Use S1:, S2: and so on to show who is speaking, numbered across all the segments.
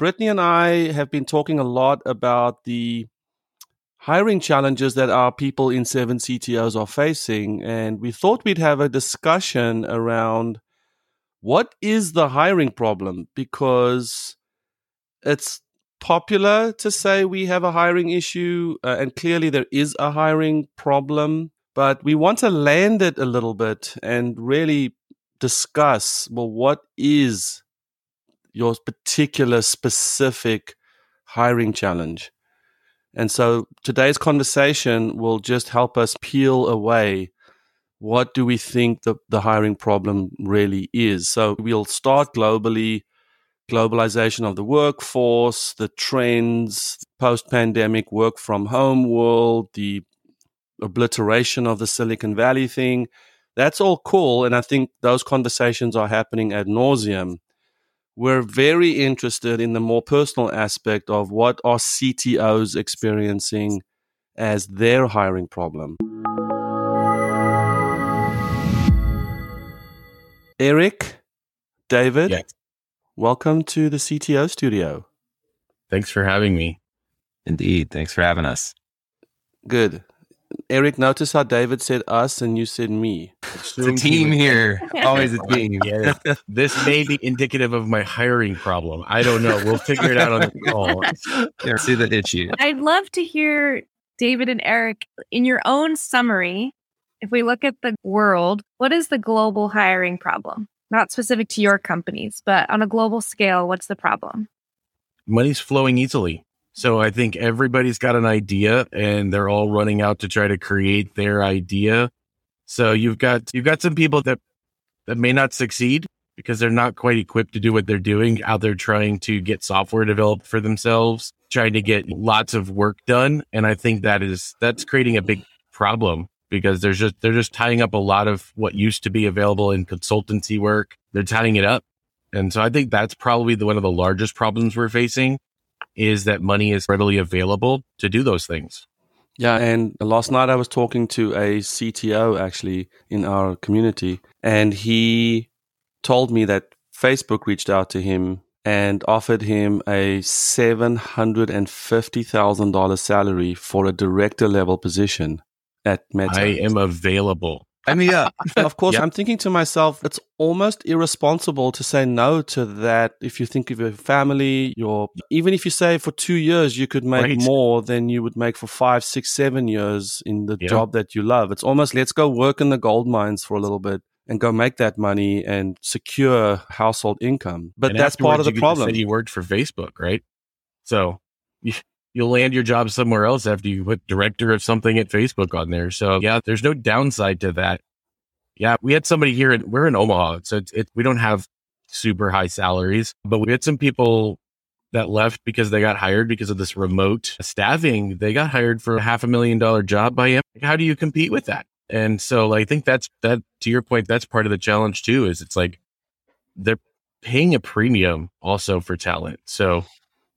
S1: Brittany and I have been talking a lot about the hiring challenges that our people in seven CTOs are facing. And we thought we'd have a discussion around what is the hiring problem because it's popular to say we have a hiring issue, uh, and clearly there is a hiring problem. But we want to land it a little bit and really discuss well, what is your particular specific hiring challenge? And so today's conversation will just help us peel away what do we think the, the hiring problem really is. So we'll start globally globalization of the workforce, the trends, post pandemic work from home world, the obliteration of the Silicon Valley thing. That's all cool. And I think those conversations are happening ad nauseum. We're very interested in the more personal aspect of what are CTOs experiencing as their hiring problem. Eric, David, yes. Welcome to the CTO studio.
S2: Thanks for having me.
S3: Indeed. Thanks for having us.
S1: Good. Eric, notice how David said us and you said me.
S3: It's a team here. Always a team.
S2: Yeah. This may be indicative of my hiring problem. I don't know. We'll figure it out on the call.
S3: Yeah, see the issue.
S4: I'd love to hear David and Eric in your own summary. If we look at the world, what is the global hiring problem? not specific to your companies, but on a global scale, what's the problem?
S2: Money's flowing easily. So I think everybody's got an idea and they're all running out to try to create their idea. So you've got you've got some people that that may not succeed because they're not quite equipped to do what they're doing out there trying to get software developed for themselves, trying to get lots of work done. And I think that is that's creating a big problem because there's just they're just tying up a lot of what used to be available in consultancy work. They're tying it up. And so I think that's probably the, one of the largest problems we're facing is that money is readily available to do those things.
S1: Yeah, and last night I was talking to a CTO actually in our community and he told me that Facebook reached out to him and offered him a $750,000 salary for a director level position at Meta.
S2: I am available.
S1: I mean, yeah, of course, yep. I'm thinking to myself, it's almost irresponsible to say no to that. If you think of your family, your, even if you say for two years, you could make right. more than you would make for five, six, seven years in the yep. job that you love. It's almost let's go work in the gold mines for a little bit and go make that money and secure household income. But and that's part of the problem.
S2: You worked for Facebook, right? So you'll land your job somewhere else after you put director of something at Facebook on there. So yeah, there's no downside to that. Yeah, we had somebody here. In, we're in Omaha, so it's, it, we don't have super high salaries, but we had some people that left because they got hired because of this remote staffing. They got hired for a half a million dollar job by him. How do you compete with that? And so I think that's that to your point, that's part of the challenge too, is it's like they're paying a premium also for talent. So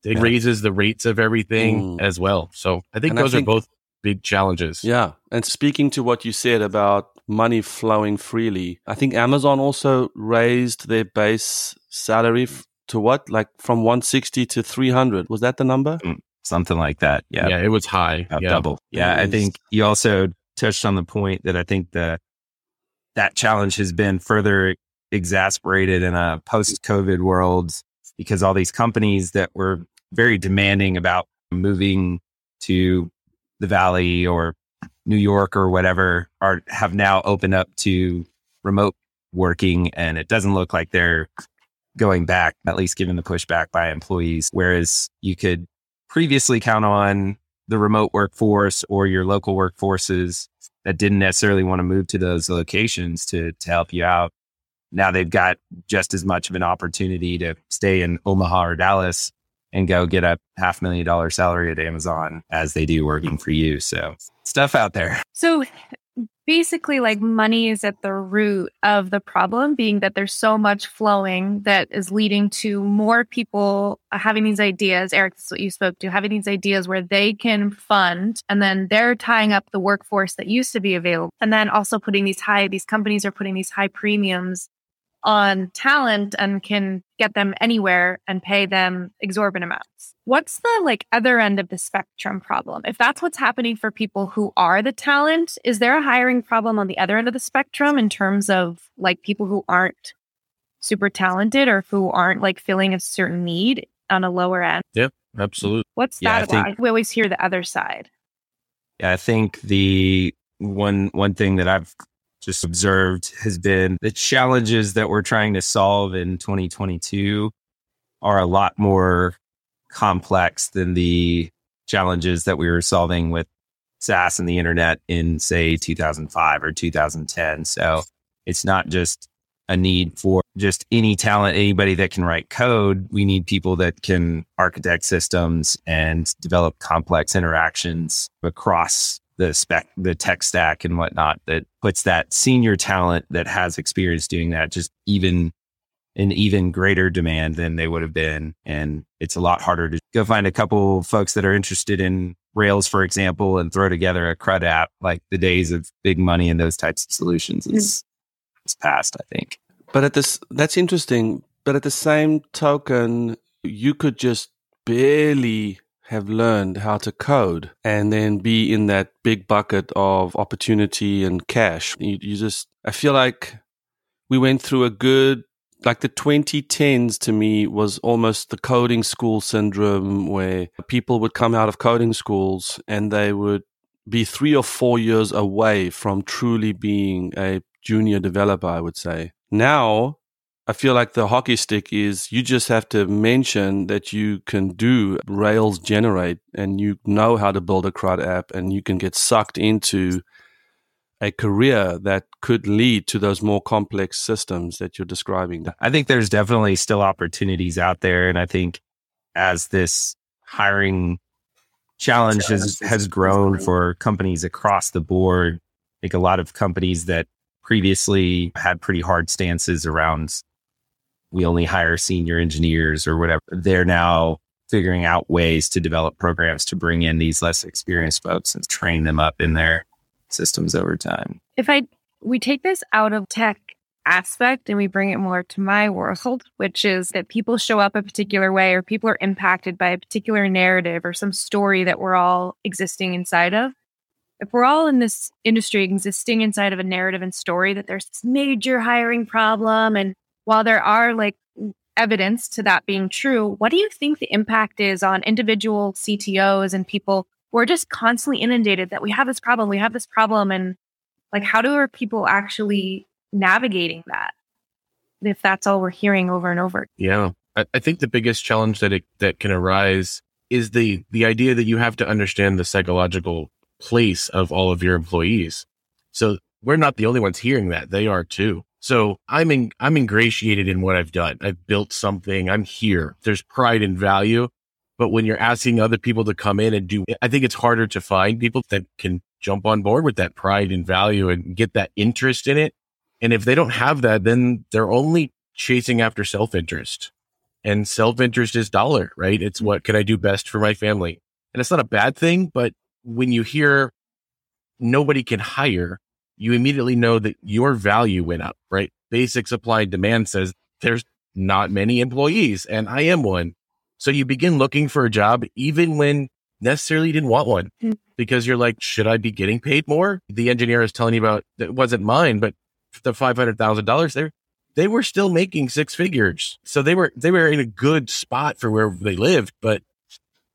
S2: it yeah. raises the rates of everything mm. as well. So I think and those I think, are both big challenges.
S1: Yeah. And speaking to what you said about money flowing freely, I think Amazon also raised their base salary f- to what? Like from 160 to 300. Was that the number? Mm,
S3: something like that. Yeah.
S2: Yeah. It was high.
S3: Yeah. Double. Yeah. I think you also touched on the point that I think that that challenge has been further exasperated in a post COVID world because all these companies that were very demanding about moving to the valley or New York or whatever are have now opened up to remote working and it doesn't look like they're going back, at least given the pushback by employees. Whereas you could previously count on the remote workforce or your local workforces that didn't necessarily want to move to those locations to, to help you out. Now they've got just as much of an opportunity to stay in Omaha or Dallas and go get a half million dollar salary at Amazon as they do working for you. So stuff out there.
S4: So basically like money is at the root of the problem being that there's so much flowing that is leading to more people having these ideas eric this is what you spoke to having these ideas where they can fund and then they're tying up the workforce that used to be available and then also putting these high these companies are putting these high premiums on talent and can get them anywhere and pay them exorbitant amounts. What's the like other end of the spectrum problem? If that's what's happening for people who are the talent, is there a hiring problem on the other end of the spectrum in terms of like people who aren't super talented or who aren't like filling a certain need on a lower end?
S2: Yep, absolutely.
S4: What's
S3: Yeah,
S4: that
S3: I
S4: about?
S3: think-
S4: we always hear the other side.
S3: Yeah, I think the one one thing that I've just observed has been the challenges that we're trying to solve in 2022 are a lot more complex than the challenges that we were solving with SaaS and the internet in say 2005 or 2010. So it's not just a need for just any talent, anybody that can write code. We need people that can architect systems and develop complex interactions across the spec, the tech stack and whatnot that puts that senior talent that has experience doing that just even in even greater demand than they would have been. And it's a lot harder to go find a couple folks that are interested in Rails, for example, and throw together a CRUD app. Like the days of big money and those types of solutions is, is past, I think.
S1: But at this, that's interesting. But at the same token, you could just barely have learned how to code and then be in that big bucket of opportunity and cash. You, you just, I feel like we went through a good, like the 2010s to me was almost the coding school syndrome where people would come out of coding schools and they would be three or four years away from truly being a junior developer, I would say. Now, I feel like the hockey stick is you just have to mention that you can do Rails generate and you know how to build a CRUD app and you can get sucked into a career that could lead to those more complex systems that you're describing.
S3: I think there's definitely still opportunities out there. And I think as this hiring challenge has, has grown for companies across the board, I think a lot of companies that previously had pretty hard stances around we only hire senior engineers or whatever, they're now figuring out ways to develop programs to bring in these less experienced folks and train them up in their systems over time.
S4: If I we take this out of tech aspect and we bring it more to my world, which is that people show up a particular way or people are impacted by a particular narrative or some story that we're all existing inside of. If we're all in this industry existing inside of a narrative and story that there's this major hiring problem and while there are like evidence to that being true, what do you think the impact is on individual CTOs and people who are just constantly inundated that we have this problem, we have this problem, and like how do are people actually navigating that? If that's all we're hearing over and over.
S2: Yeah. I, I think the biggest challenge that it, that can arise is the the idea that you have to understand the psychological place of all of your employees. So we're not the only ones hearing that. They are too. So I'm in, I'm ingratiated in what I've done. I've built something. I'm here. There's pride and value. But when you're asking other people to come in and do, I think it's harder to find people that can jump on board with that pride and value and get that interest in it. And if they don't have that, then they're only chasing after self interest. And self interest is dollar, right? It's mm-hmm. what can I do best for my family? And it's not a bad thing, but when you hear nobody can hire, you immediately know that your value went up, right? Basic supply and demand says there's not many employees and I am one. So you begin looking for a job even when necessarily you didn't want one
S4: Mm.
S2: because you're like, should I be getting paid more? The engineer is telling you about that wasn't mine, but the $500,000 there, they were still making six figures. So they were, they were in a good spot for where they lived, but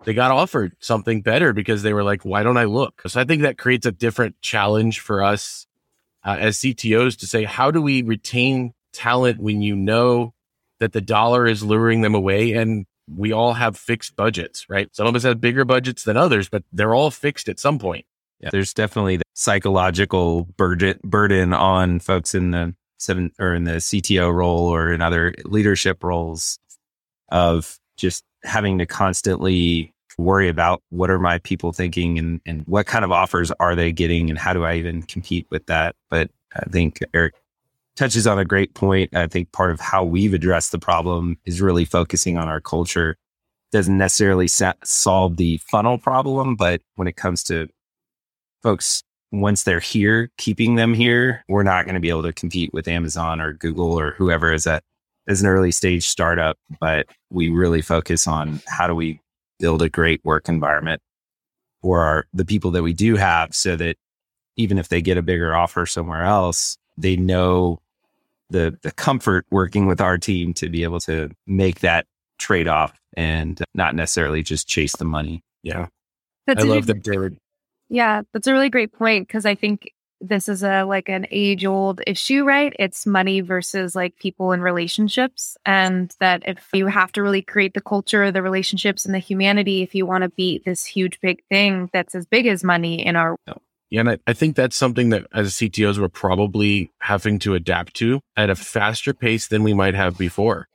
S2: they got offered something better because they were like, why don't I look? So I think that creates a different challenge for us uh, as CTOs to say, how do we retain talent when you know that the dollar is luring them away and we all have fixed budgets, right? Some of us have bigger budgets than others, but they're all fixed at some point.
S3: Yeah, there's definitely the psychological burden burden on folks in the seven or in the CTO role or in other leadership roles of just having to constantly worry about what are my people thinking and, and what kind of offers are they getting and how do I even compete with that? But I think Eric touches on a great point. I think part of how we've addressed the problem is really focusing on our culture. Doesn't necessarily sa- solve the funnel problem, but when it comes to folks once they're here, keeping them here, we're not going to be able to compete with Amazon or Google or whoever is at as an early stage startup. But we really focus on how do we build a great work environment for our, the people that we do have so that even if they get a bigger offer somewhere else, they know the the comfort working with our team to be able to make that trade off and not necessarily just chase the money.
S2: Yeah.
S4: That's
S2: I
S4: a-
S2: love that, David.
S4: Yeah, that's a really great point because I think this is a like an age old issue, right? It's money versus like people and relationships. And that if you have to really create the culture, the relationships, and the humanity, if you want to beat this huge big thing that's as big as money in our
S2: Yeah, and I, I think that's something that as CTOs we're probably having to adapt to at a faster pace than we might have before.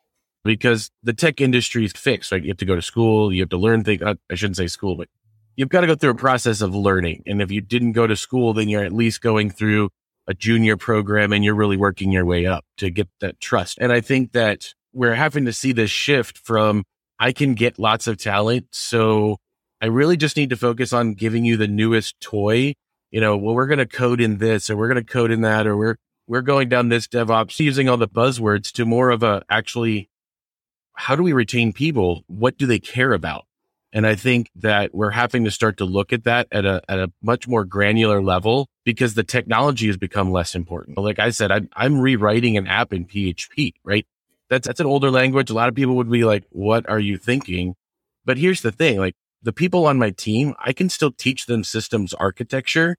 S2: Because the tech industry is fixed, right? You have to go to school, you have to learn things. uh, I shouldn't say school, but you've got to go through a process of learning. And if you didn't go to school, then you're at least going through a junior program and you're really working your way up to get that trust. And I think that we're having to see this shift from I can get lots of talent. So I really just need to focus on giving you the newest toy you know, well, we're going to code in this or we're going to code in that, or we're, we're going down this DevOps using all the buzzwords to more of a actually, how do we retain people? What do they care about? And I think that we're having to start to look at that at a, at a much more granular level because the technology has become less important. Like I said, I'm, I'm rewriting an app in PHP, right? That's, that's an older language. A lot of people would be like, what are you thinking? But here's the thing, like the people on my team, I can still teach them systems architecture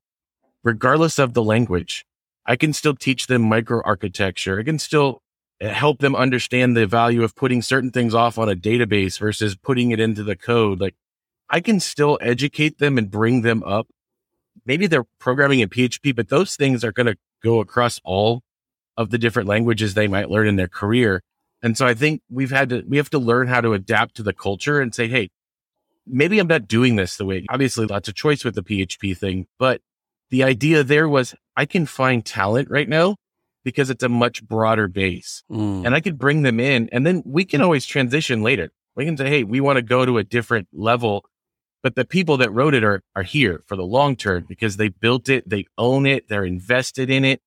S2: regardless of the language. I can still teach them microarchitecture. I can still Uh, help them understand the value of putting certain things off on a database versus putting it into the code. Like I can still educate them and bring them up. Maybe they're programming in PHP, but those things are going to go across all of the different languages they might learn in their career. And so I think we've had to, we have to learn how to adapt to the culture and say, Hey, maybe I'm not doing this the way, obviously lots of choice with the PHP thing, but the idea there was I can find talent right now because it's a much broader base
S1: Mm.
S2: and I could bring them in and then we can always transition later. We can say, Hey, we want to go to a different level, but the people that wrote it are, are here for the long term because they built it. They own it. They're invested in it.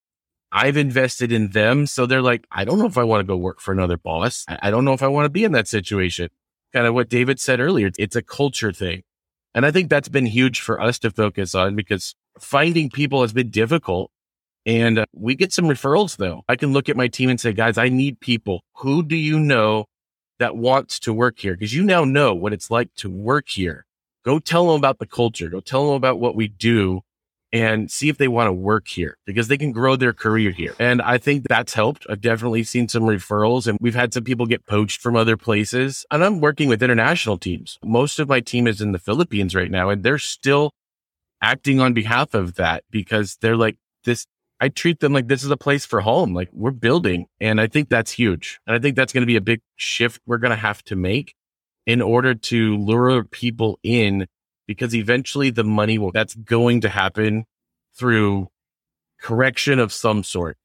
S2: I've invested in them. So they're like, I don't know if I want to go work for another boss. I I don't know if I want to be in that situation. Kind of what David said earlier. It's a culture thing. And I think that's been huge for us to focus on because finding people has been difficult. And uh, we get some referrals though. I can look at my team and say, guys, I need people. Who do you know that wants to work here? Because you now know what it's like to work here. Go tell them about the culture. Go tell them about what we do and see if they want to work here because they can grow their career here. And I think that's helped. I've definitely seen some referrals and we've had some people get poached from other places. And I'm working with international teams. Most of my team is in the Philippines right now and they're still acting on behalf of that because they're like, this, I treat them like this is a place for home. Like we're building. And I think that's huge. And I think that's going to be a big shift we're going to have to make in order to lure people in because eventually the money will, that's going to happen through correction of some sort.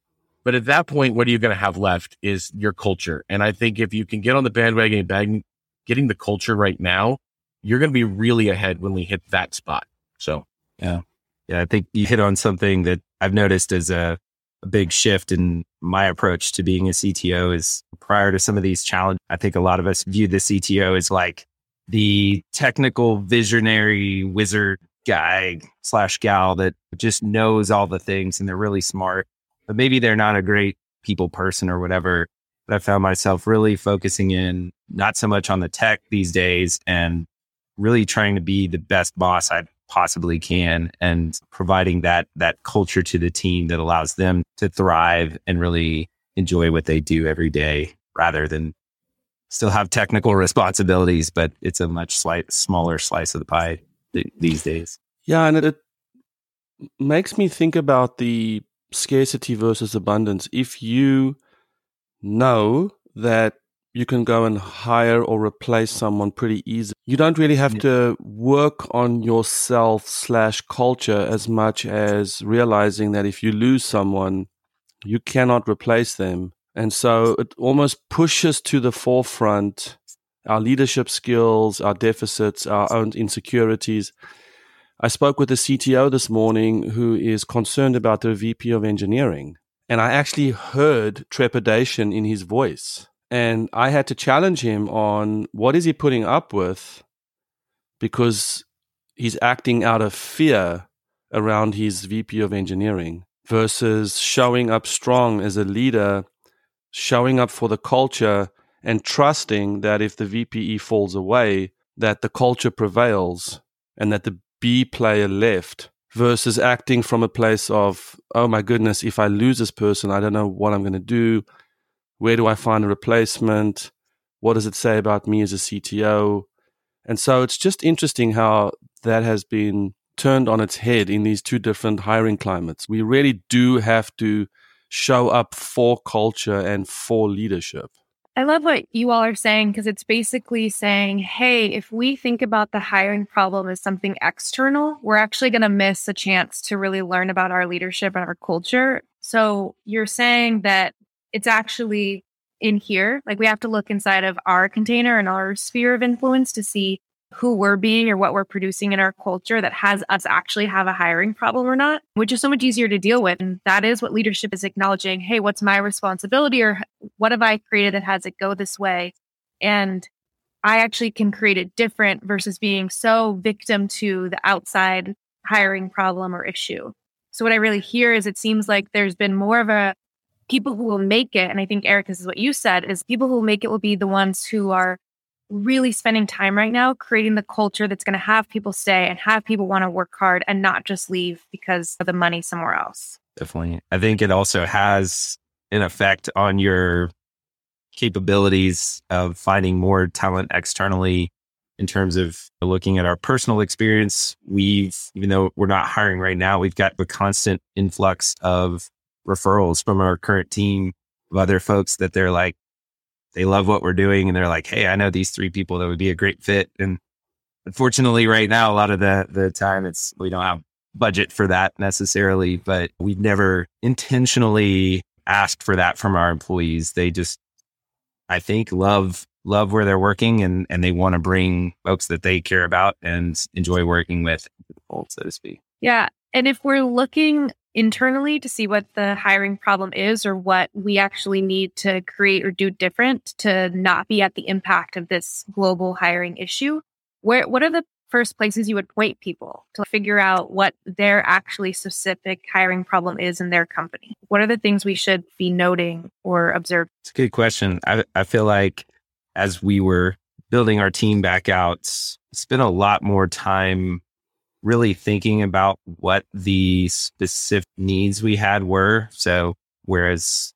S2: But at that point, what are you going to have left is your culture. And I think if you can get on the bandwagon and bag, getting the culture right now, you're going to be really ahead when we hit that spot. So
S3: yeah. Yeah, I think you hit on something that I've noticed as a, a big shift in my approach to being a CTO is prior to some of these challenges. I think a lot of us view the CTO as like the technical visionary wizard guy slash gal that just knows all the things and they're really smart, but maybe they're not a great people person or whatever. But I found myself really focusing in not so much on the tech these days and really trying to be the best boss I possibly can and providing that that culture to the team that allows them to thrive and really enjoy what they do every day rather than still have technical responsibilities but it's a much slight smaller slice of the pie th- these days
S1: Yeah, and it, it makes me think about the scarcity versus abundance. If you know that you can go and hire or replace someone pretty easy, you don't really have to work on yourself slash culture as much as realizing that if you lose someone, you cannot replace them. And so it almost pushes to the forefront our leadership skills, our deficits, our own insecurities I spoke with the CTO this morning who is concerned about the VP of engineering. And I actually heard trepidation in his voice. And I had to challenge him on what is he putting up with because he's acting out of fear around his VP of engineering versus showing up strong as a leader, showing up for the culture and trusting that if the VPE falls away, that the culture prevails and that the B player left versus acting from a place of, oh my goodness, if I lose this person, I don't know what I'm going to do. Where do I find a replacement? What does it say about me as a CTO? And so it's just interesting how that has been turned on its head in these two different hiring climates. We really do have to show up for culture and for leadership.
S4: I love what you all are saying because it's basically saying, hey, if we think about the hiring problem as something external, we're actually going to miss a chance to really learn about our leadership and our culture. So you're saying that it's actually in here. Like we have to look inside of our container and our sphere of influence to see who we're being or what we're producing in our culture that has us actually have a hiring problem or not, which is so much easier to deal with. And that is what leadership is acknowledging. Hey, what's my responsibility or what have I created that has it go this way? And I actually can create it different versus being so victim to the outside hiring problem or issue. So what I really hear is it seems like there's been more of a people who will make it. And I think Eric, this is what you said is people who will make it will be the ones who are really spending time right now creating the culture that's going to have people stay and have people want to work hard and not just leave because of the money somewhere else.
S3: Definitely. I think it also has an effect on your capabilities of finding more talent externally in terms of looking at our personal experience. We've, even though we're not hiring right now, we've got the constant influx of referrals from our current team of other folks that they're like, they love what we're doing and they're like, Hey, I know these three people that would be a great fit. And unfortunately, right now, a lot of the, the time it's, we don't have budget for that necessarily, but we've never intentionally asked for that from our employees. They just, I think, love, love where they're working and, and they want to bring folks that they care about and enjoy working with, so to speak.
S4: Yeah. And if we're looking internally to see what the hiring problem is or what we actually need to create or do different to not be at the impact of this global hiring issue. Where what are the first places you would point people to figure out what their actually specific hiring problem is in their company? What are the things we should be noting or observing?
S3: It's a good question. I, I feel like as we were building our team back out spent a lot more time really thinking about what the specific needs we had were. So, whereas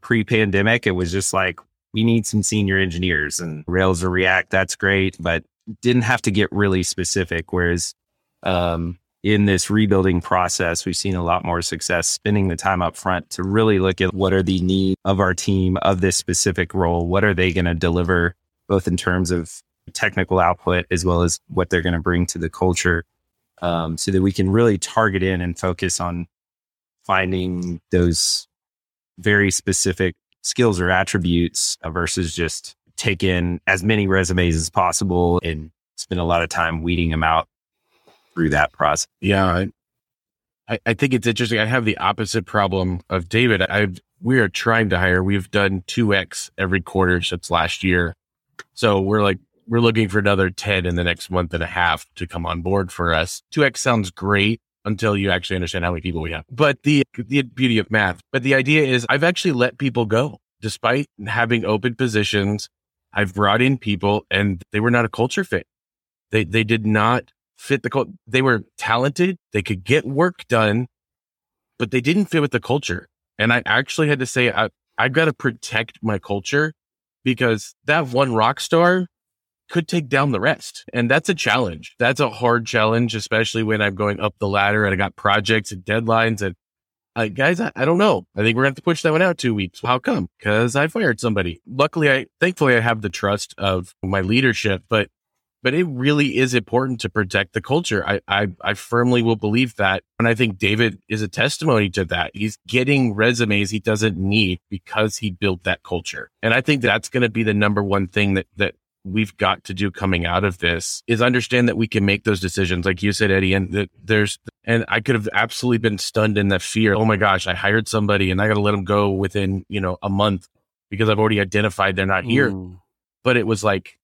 S3: pre pandemic, it was just like, we need some senior engineers and Rails or React, that's great, but didn't have to get really specific. Whereas, um, in this rebuilding process, we've seen a lot more success spending the time up front to really look at what are the needs of our team of this specific role. What are they going to deliver, both in terms of technical output as well as what they're going to bring to the culture um, so that we can really target in and focus on finding those very specific skills or attributes versus just take in as many resumes as possible and spend a lot of time weeding them out through that process.
S2: Yeah. I, I think it's interesting. I have the opposite problem of David. I've, we are trying to hire. We've done 2X every quarter since last year. So we're like we're looking for another 10 in the next month and a half to come on board for us. 2x sounds great until you actually understand how many people we have. But the the beauty of math. But the idea is I've actually let people go despite having open positions. I've brought in people and they were not a culture fit. They they did not fit the culture. They were talented, they could get work done, but they didn't fit with the culture. And I actually had to say I I've got to protect my culture because that one rock star could take down the rest. And that's a challenge. That's a hard challenge, especially when I'm going up the ladder and I got projects and deadlines. And uh, guys, I, I, don't know. I think we're going to have to push that one out two weeks. How come? Because I fired somebody. Luckily, I thankfully I have the trust of my leadership, but but it really is important to protect the culture. I, I, I firmly will believe that. And I think David is a testimony to that. He's getting resumes he doesn't need because he built that culture. And I think that's going to be the number one thing that, that we've got to do coming out of this is understand that we can make those decisions. Like you said, Eddie, and that there's, and I could have absolutely been stunned in that fear. Oh my gosh, I hired somebody and I got to let them go within, you know, a month because I've already identified they're not here.
S1: Mm.
S2: But it was like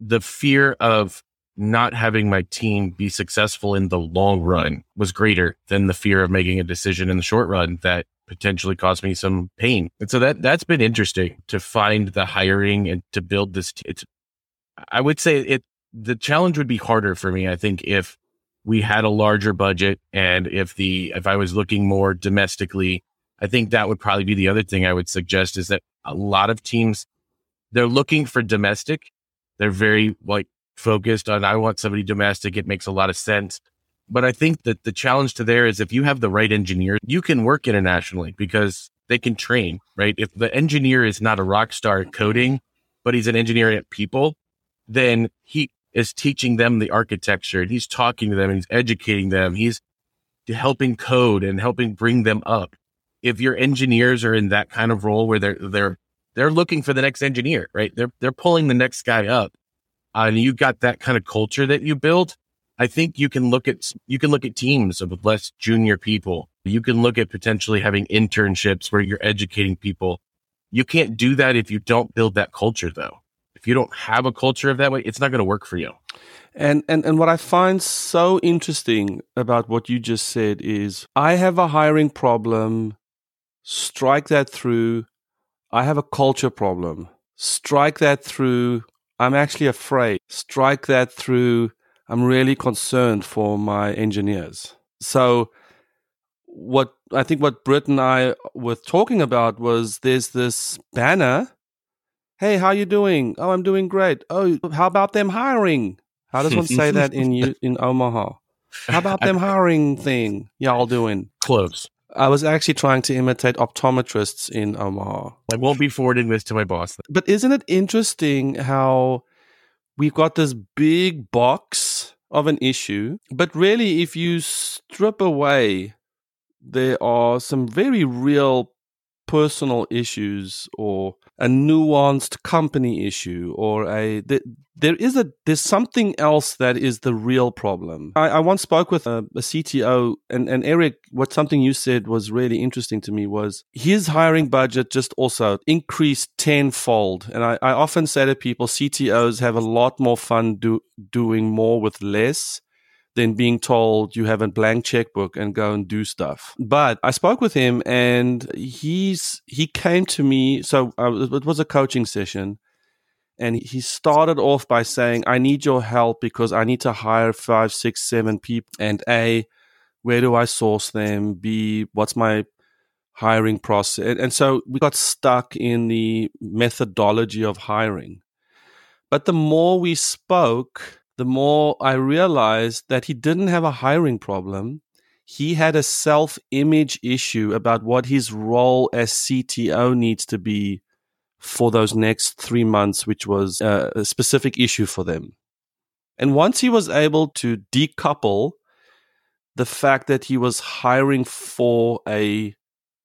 S2: the fear of not having my team be successful in the long run was greater than the fear of making a decision in the short run that potentially cause me some pain. And so that that's been interesting to find the hiring and to build this. T- it's I would say it the challenge would be harder for me. I think if we had a larger budget and if the if I was looking more domestically, I think that would probably be the other thing I would suggest is that a lot of teams they're looking for domestic. They're very like focused on I want somebody domestic. It makes a lot of sense. But I think that the challenge to there is if you have the right engineer, you can work internationally because they can train, right? If the engineer is not a rock star at coding, but he's an engineer at people, then he is teaching them the architecture and he's talking to them and he's educating them. He's helping code and helping bring them up. If your engineers are in that kind of role where they're they're they're looking for the next engineer, right? They're they're pulling the next guy up. Uh, and you got that kind of culture that you build. I think you can look at you can look at teams of less junior people. You can look at potentially having internships where you're educating people. You can't do that if you don't build that culture though. If you don't have a culture of that way, it's not going to work for you.
S1: And, and and what I find so interesting about what you just said is I have a hiring problem. Strike that through. I have a culture problem. Strike that through. I'm actually afraid. Strike that through. I'm really concerned for my engineers. So what I think what Britt and I were talking about was there's this banner. Hey, how you doing? Oh, I'm doing great. Oh, how about them hiring? How does one say that in you in Omaha? How about them hiring thing y'all doing?
S2: Close.
S1: I was actually trying to imitate optometrists in Omaha.
S2: I won't be forwarding this to my boss.
S1: But isn't it interesting how we've got this big box of an issue, but really, if you strip away, there are some very real personal issues or a nuanced company issue or a th- there is a there's something else that is the real problem. I, I once spoke with a, a, cto and, and eric what something you said was really interesting to me was his hiring budget just also increased tenfold. And i, I often say to people ctos have a lot more fun do, doing more with less than being told you have a blank checkbook and go and do stuff. But I spoke with him and he's he came to me. So uh, it was a coaching session, and he started off by saying, "I need your help because I need to hire five, six, seven people. And a, where do I source them? B, what's my hiring process?" And so we got stuck in the methodology of hiring. But the more we spoke, the more I realized that he didn't have a hiring problem. He had a self image issue about what his role as CTO needs to be for those next three months, which was a, a specific issue for them. And once he was able to decouple the fact that he was hiring for a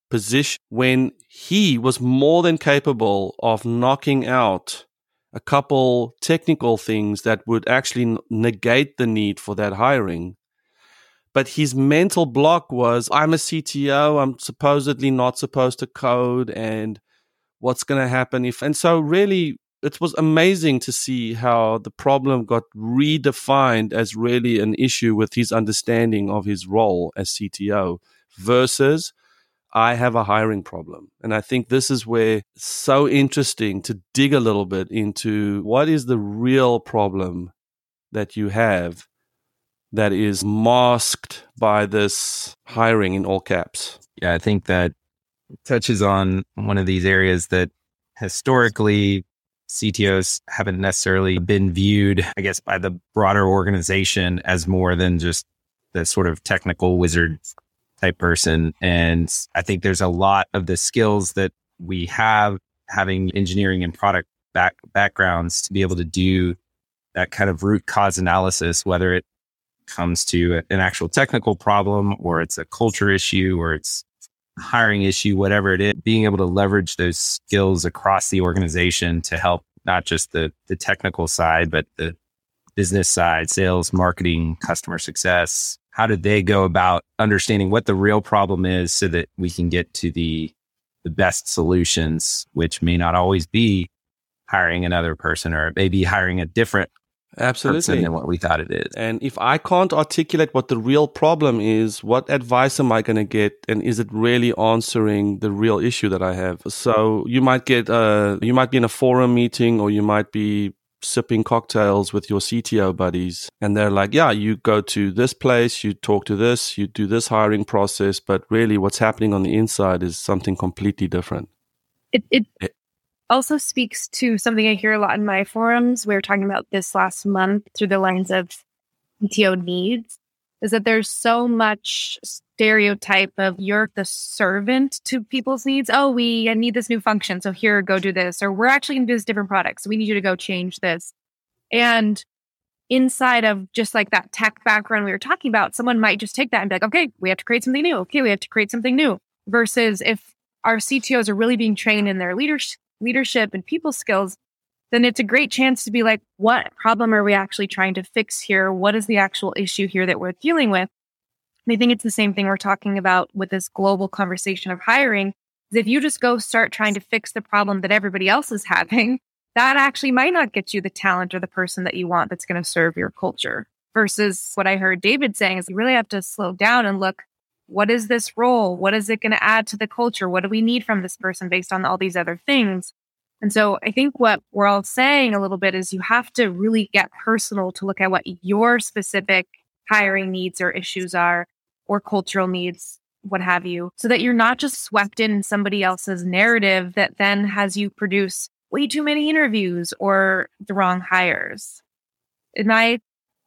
S1: position when he was more than capable of knocking out a couple technical things that would actually negate the need for that hiring. But his mental block was I'm a CTO, I'm supposedly not supposed to code, and what's going to happen if. And so, really, it was amazing to see how the problem got redefined as really an issue with his understanding of his role as CTO versus I have a hiring problem. And I think this is where it's so interesting to dig a little bit into what is the real problem that you have that is masked by this hiring in all caps.
S3: Yeah, I think that touches on one of these areas that historically CTOs haven't necessarily been viewed, I guess, by the broader organization as more than just the sort of technical wizard type person. And I think there's a lot of the skills that we have having engineering and product back, backgrounds to be able to do that kind of root cause analysis, whether it comes to an actual technical problem or it's a culture issue or it's a hiring issue, whatever it is, being able to leverage those skills across the organization to help not just the the technical side, but the business side, sales, marketing, customer success. How did they go about understanding what the real problem is so that we can get to the the best solutions, which may not always be hiring another person or maybe hiring a different
S1: Absolutely.
S3: than what we thought it is.
S1: And if I can't articulate what the real problem is, what advice am I going to get? And is it really answering the real issue that I have? So you might get, uh, you might be in a forum meeting or you might be sipping cocktails with your CTO buddies. And they're like, yeah, you go to this place, you talk to this, you do this hiring process. But really what's happening on the inside is something completely different.
S4: It, it, it also speaks to something I hear a lot in my forums. We were talking about this last month through the lens of CTO needs is that there's so much stereotype of you're the servant to people's needs. Oh, we need this new function. So here, go do this. Or we're actually going to do this different product. So we need you to go change this. And inside of just like that tech background we were talking about, someone might just take that and be like, okay, we have to create something new. Okay, we have to create something new. Versus if our CTOs are really being trained in their leadership leadership and people skills, then it's a great chance to be like, what problem are we actually trying to fix here? What is the actual issue here that we're dealing with? And I think it's the same thing we're talking about with this global conversation of hiring. Is if you just go start trying to fix the problem that everybody else is having, that actually might not get you the talent or the person that you want that's going to serve your culture. Versus what I heard David saying is you really have to slow down and look what is this role? What is it going to add to the culture? What do we need from this person based on all these other things? And so I think what we're all saying a little bit is you have to really get personal to look at what your specific hiring needs or issues are, or cultural needs, what have you, so that you're not just swept in somebody else's narrative that then has you produce way too many interviews or the wrong hires. Am I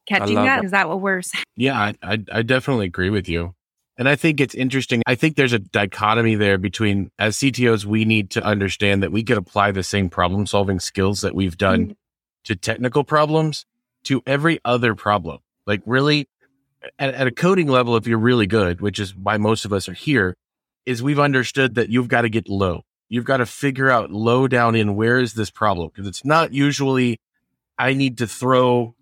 S4: catching that? that? Is that what we're saying?
S2: Yeah, I, I, I definitely agree with you. And I think it's interesting. I think there's a dichotomy there between as CTOs, we need to understand that we could apply the same problem solving skills that we've done mm-hmm. to technical problems to every other problem. Like really at, at, a coding level, if you're really good, which is why most of us are here, is we've understood that you've got to get low. You've got to figure out low down in where is this problem? Because it's not usually I need to throw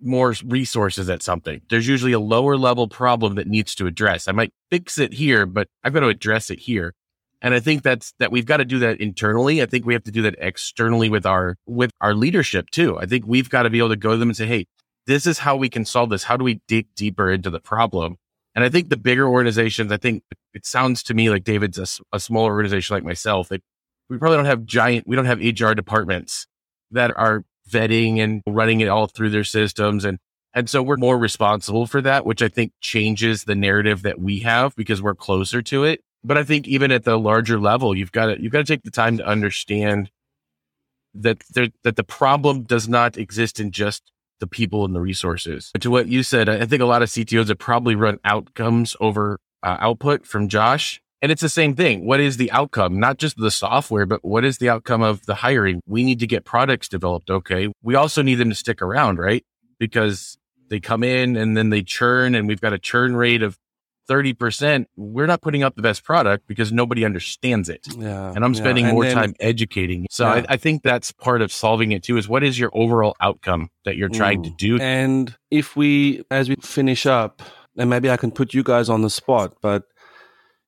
S2: more resources at something. There's usually a lower level problem that needs to address. I might fix it here, but I've got to address it here. And I think that's that we've got to do that internally. I think we have to do that externally with our with our leadership too. I think we've got to be able to go to them and say, "Hey, this is how we can solve this. How do we dig deeper into the problem?" And I think the bigger organizations, I think it sounds to me like David's a, a smaller organization like myself. We probably don't have giant, we don't have HR departments that are vetting and running it all through their systems. And, and so we're more responsible for that, which I think changes the narrative that we have because we're closer to it. But I think even at the larger level, you've got to, you've got to take the time to understand that there, that the problem does not exist in just the people and the resources. But to what you said, I think a lot of CTOs have probably run outcomes over uh, output from Josh. And it's the same thing. What is the outcome? Not just the software, but what is the outcome of the hiring? We need to get products developed. Okay. We also need them to stick around, right? Because they come in and then they churn and we've got a churn rate of 30%. We're not putting up the best product because nobody understands it. Yeah, and I'm spending yeah. and more then, time educating. So yeah. I, I, think that's part of solving it too is what is your overall outcome that you're trying to mm. do?
S1: And if we, as we finish up, and maybe I can put you guys on the spot, but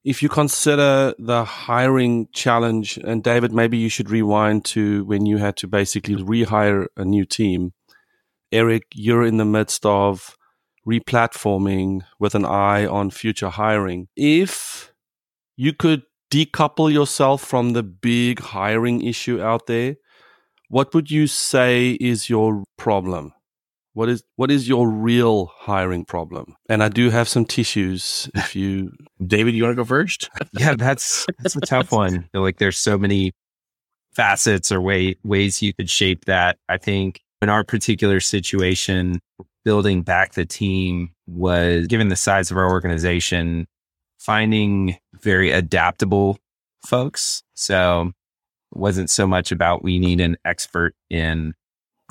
S1: if you consider the hiring challenge, and David, maybe you should rewind to when you had to basically rehire a new team. Eric, you're in the midst of replatforming with an eye on future hiring. If you could decouple yourself from the big hiring issue out there, what would you say is your problem? What is what is your real hiring problem? And I do have some tissues. If you,
S2: David, you want to go first?
S3: yeah, that's that's a tough one. like there's so many facets or way ways you could shape that. I think in our particular situation, building back the team was given the size of our organization, finding very adaptable folks. So it wasn't so much about we need an expert in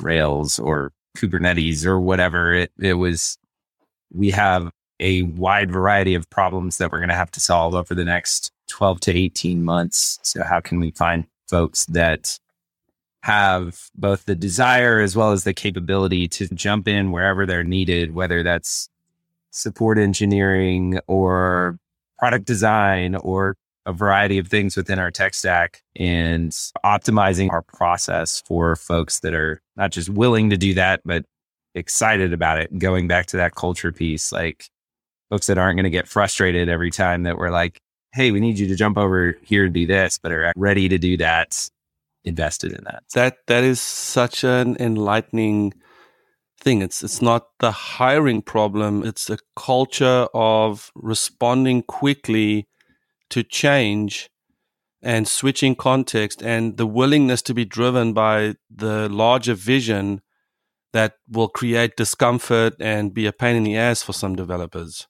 S3: Rails or Kubernetes or whatever. It, it was, we have a wide variety of problems that we're going to have to solve over the next 12 to 18 months. So how can we find folks that have both the desire as well as the capability to jump in wherever they're needed, whether that's support engineering or product design or a variety of things within our tech stack and optimizing our process for folks that are not just willing to do that, but excited about it. Going back to that culture piece, like folks that aren't going to get frustrated every time that we're like, Hey, we need you to jump over here and do this, but are ready to do that, invested in that.
S1: That, that is such an enlightening thing. It's, it's not the hiring problem. It's a culture of responding quickly to change and switching context and the willingness to be driven by the larger vision that will create discomfort and be a pain in the ass for some developers.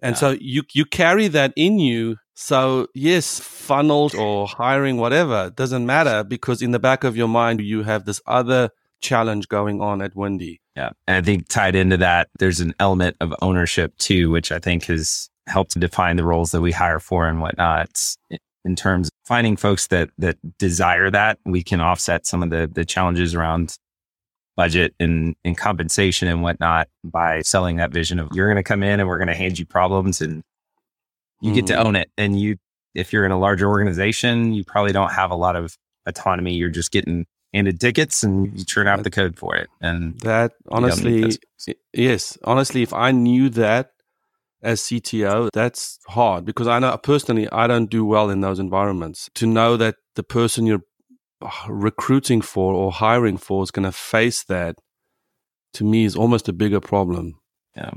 S1: And yeah. so you you carry that in you. So yes, funneled or hiring whatever doesn't matter because in the back of your mind you have this other challenge going on at Wyndy.
S3: Yeah, and I think tied into that, there's an element of ownership too, which I think has helped to define the roles that we hire for and whatnot. In terms of finding folks that that desire that, we can offset some of the the challenges around budget and, and compensation and whatnot by selling that vision of you're going to come in and we're going to hand you problems and you mm. get to mm-hmm. own it. And you, if you're in a larger organization, you probably don't have a lot of autonomy. You're just getting handed tickets and you turn out the code for it. And
S1: that honestly, yes, honestly, if I knew that as CTO, that's hard because I know personally, I don't do well in those environments. To know that the person you're recruiting for or hiring for is going to face that to me is almost a bigger problem.
S3: Yeah.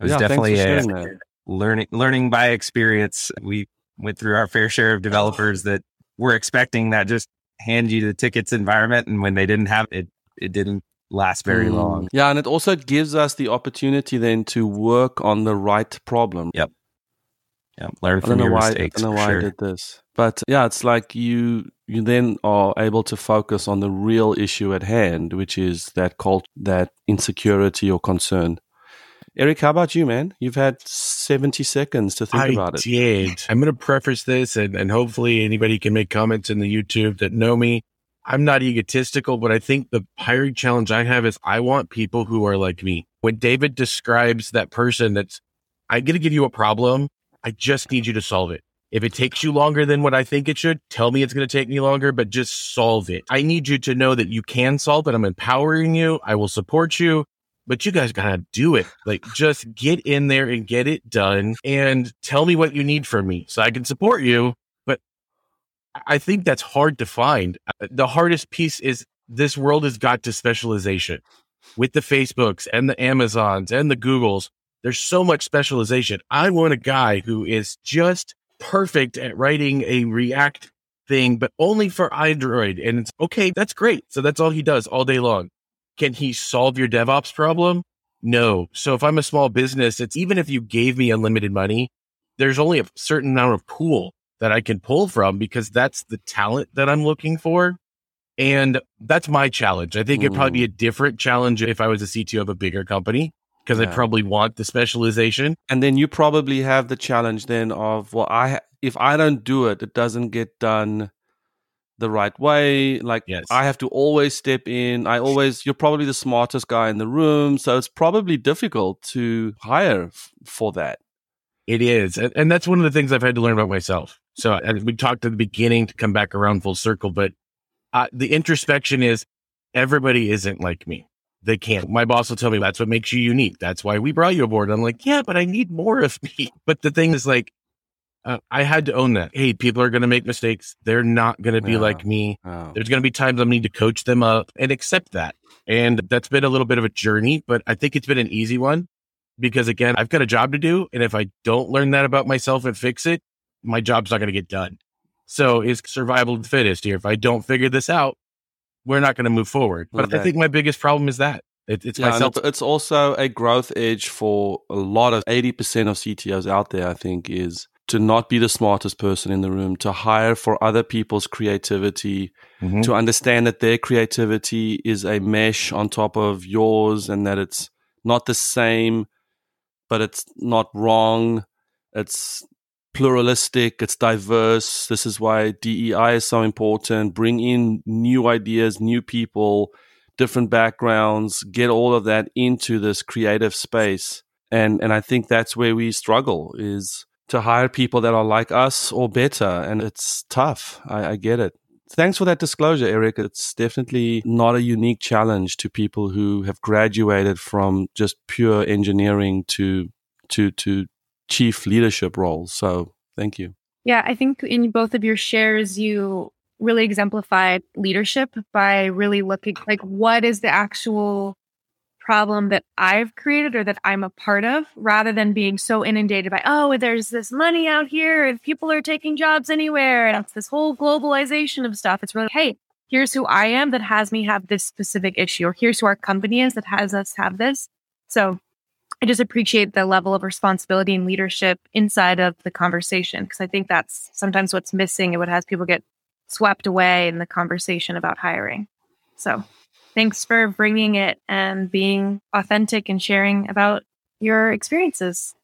S3: It was yeah, definitely a learning learning by experience. We went through our fair share of developers that were expecting that just hand you the tickets environment and when they didn't have it it didn't last very mm. long.
S1: Yeah, and it also gives us the opportunity then to work on the right problem.
S3: Yep. Yeah, learn from your
S1: why,
S3: mistakes.
S1: I don't know why sure. I did this, but yeah, it's like you you then are able to focus on the real issue at hand, which is that cult, that insecurity or concern. Eric, how about you, man? You've had 70 seconds to think
S2: I
S1: about it.
S2: I did. I'm going to preface this and, and hopefully anybody can make comments in the YouTube that know me. I'm not egotistical, but I think the hiring challenge I have is I want people who are like me. When David describes that person that's, I'm going to give you a problem I just need you to solve it. If it takes you longer than what I think it should, tell me it's going to take me longer, but just solve it. I need you to know that you can solve it. I'm empowering you. I will support you, but you guys got to do it. Like just get in there and get it done and tell me what you need from me so I can support you. But I think that's hard to find. Uh, the hardest piece is this world has got to specialization with the Facebooks and the Amazons and the Googles. There's so much specialization. I want a guy who is just perfect at writing a React thing, but only for Android. And it's okay. That's great. So that's all he does all day long. Can he solve your DevOps problem? No. So if I'm a small business, it's even if you gave me unlimited money, there's only a certain amount of pool that I can pull from because that's the talent that I'm looking for. And that's my challenge. I think it'd probably be mm. a different challenge if I was a CTO of a bigger company because yeah. I probably want the specialization.
S1: And then you probably have the challenge then of well, I if I don't do it, it doesn't get done the right way. Like yes. I have to always step in. I always you're probably the smartest guy in the room, so it's probably difficult to hire f- for that.
S2: It is, and, and that's one of the things I've had to learn about myself. So we talked at the beginning to come back around full circle, but uh, the introspection is everybody isn't like me they can't. My boss will tell me that's what makes you unique. That's why we brought you aboard. I'm like, yeah, but I need more of me. But the thing is, like, uh, I had to own that. Hey, people are going to make mistakes. They're not going to be like me. Oh. There's going to be times I need to coach them up and accept that. And that's been a little bit of a journey, but I think it's been an easy one because again, I've got a job to do. And if I don't learn that about myself and fix it, my job's not going to get done. So is survival of the fittest here. If I don't figure this out, we're not going to move forward. But okay. I think my biggest problem is that it, it's yeah, myself.
S1: It's also a growth edge for a lot of 80% of CTOs out there, I think, is to not be the smartest person in the room, to hire for other people's creativity, mm-hmm. to understand that their creativity is a mesh on top of yours and that it's not the same, but it's not wrong. It's pluralistic, it's diverse. This is why DEI is so important. Bring in new ideas, new people, different backgrounds, get all of that into this creative space. And and I think that's where we struggle is to hire people that are like us or better. And it's tough. I, I get it. Thanks for that disclosure, Eric. It's definitely not a unique challenge to people who have graduated from just pure engineering to to to chief leadership roles. So thank you.
S4: Yeah, I think in both of your shares, you really exemplified leadership by really looking like what is the actual problem that I've created or that I'm a part of rather than being so inundated by, oh, there's this money out here and people are taking jobs anywhere. And it's this whole globalization of stuff. It's really, hey, here's who I am that has me have this specific issue, or here's who our company is that has us have this. So I just appreciate the level of responsibility and leadership inside of the conversation because I think that's sometimes what's missing and what has people get swept away in the conversation about hiring. So, thanks for bringing it and being authentic and sharing about your experiences.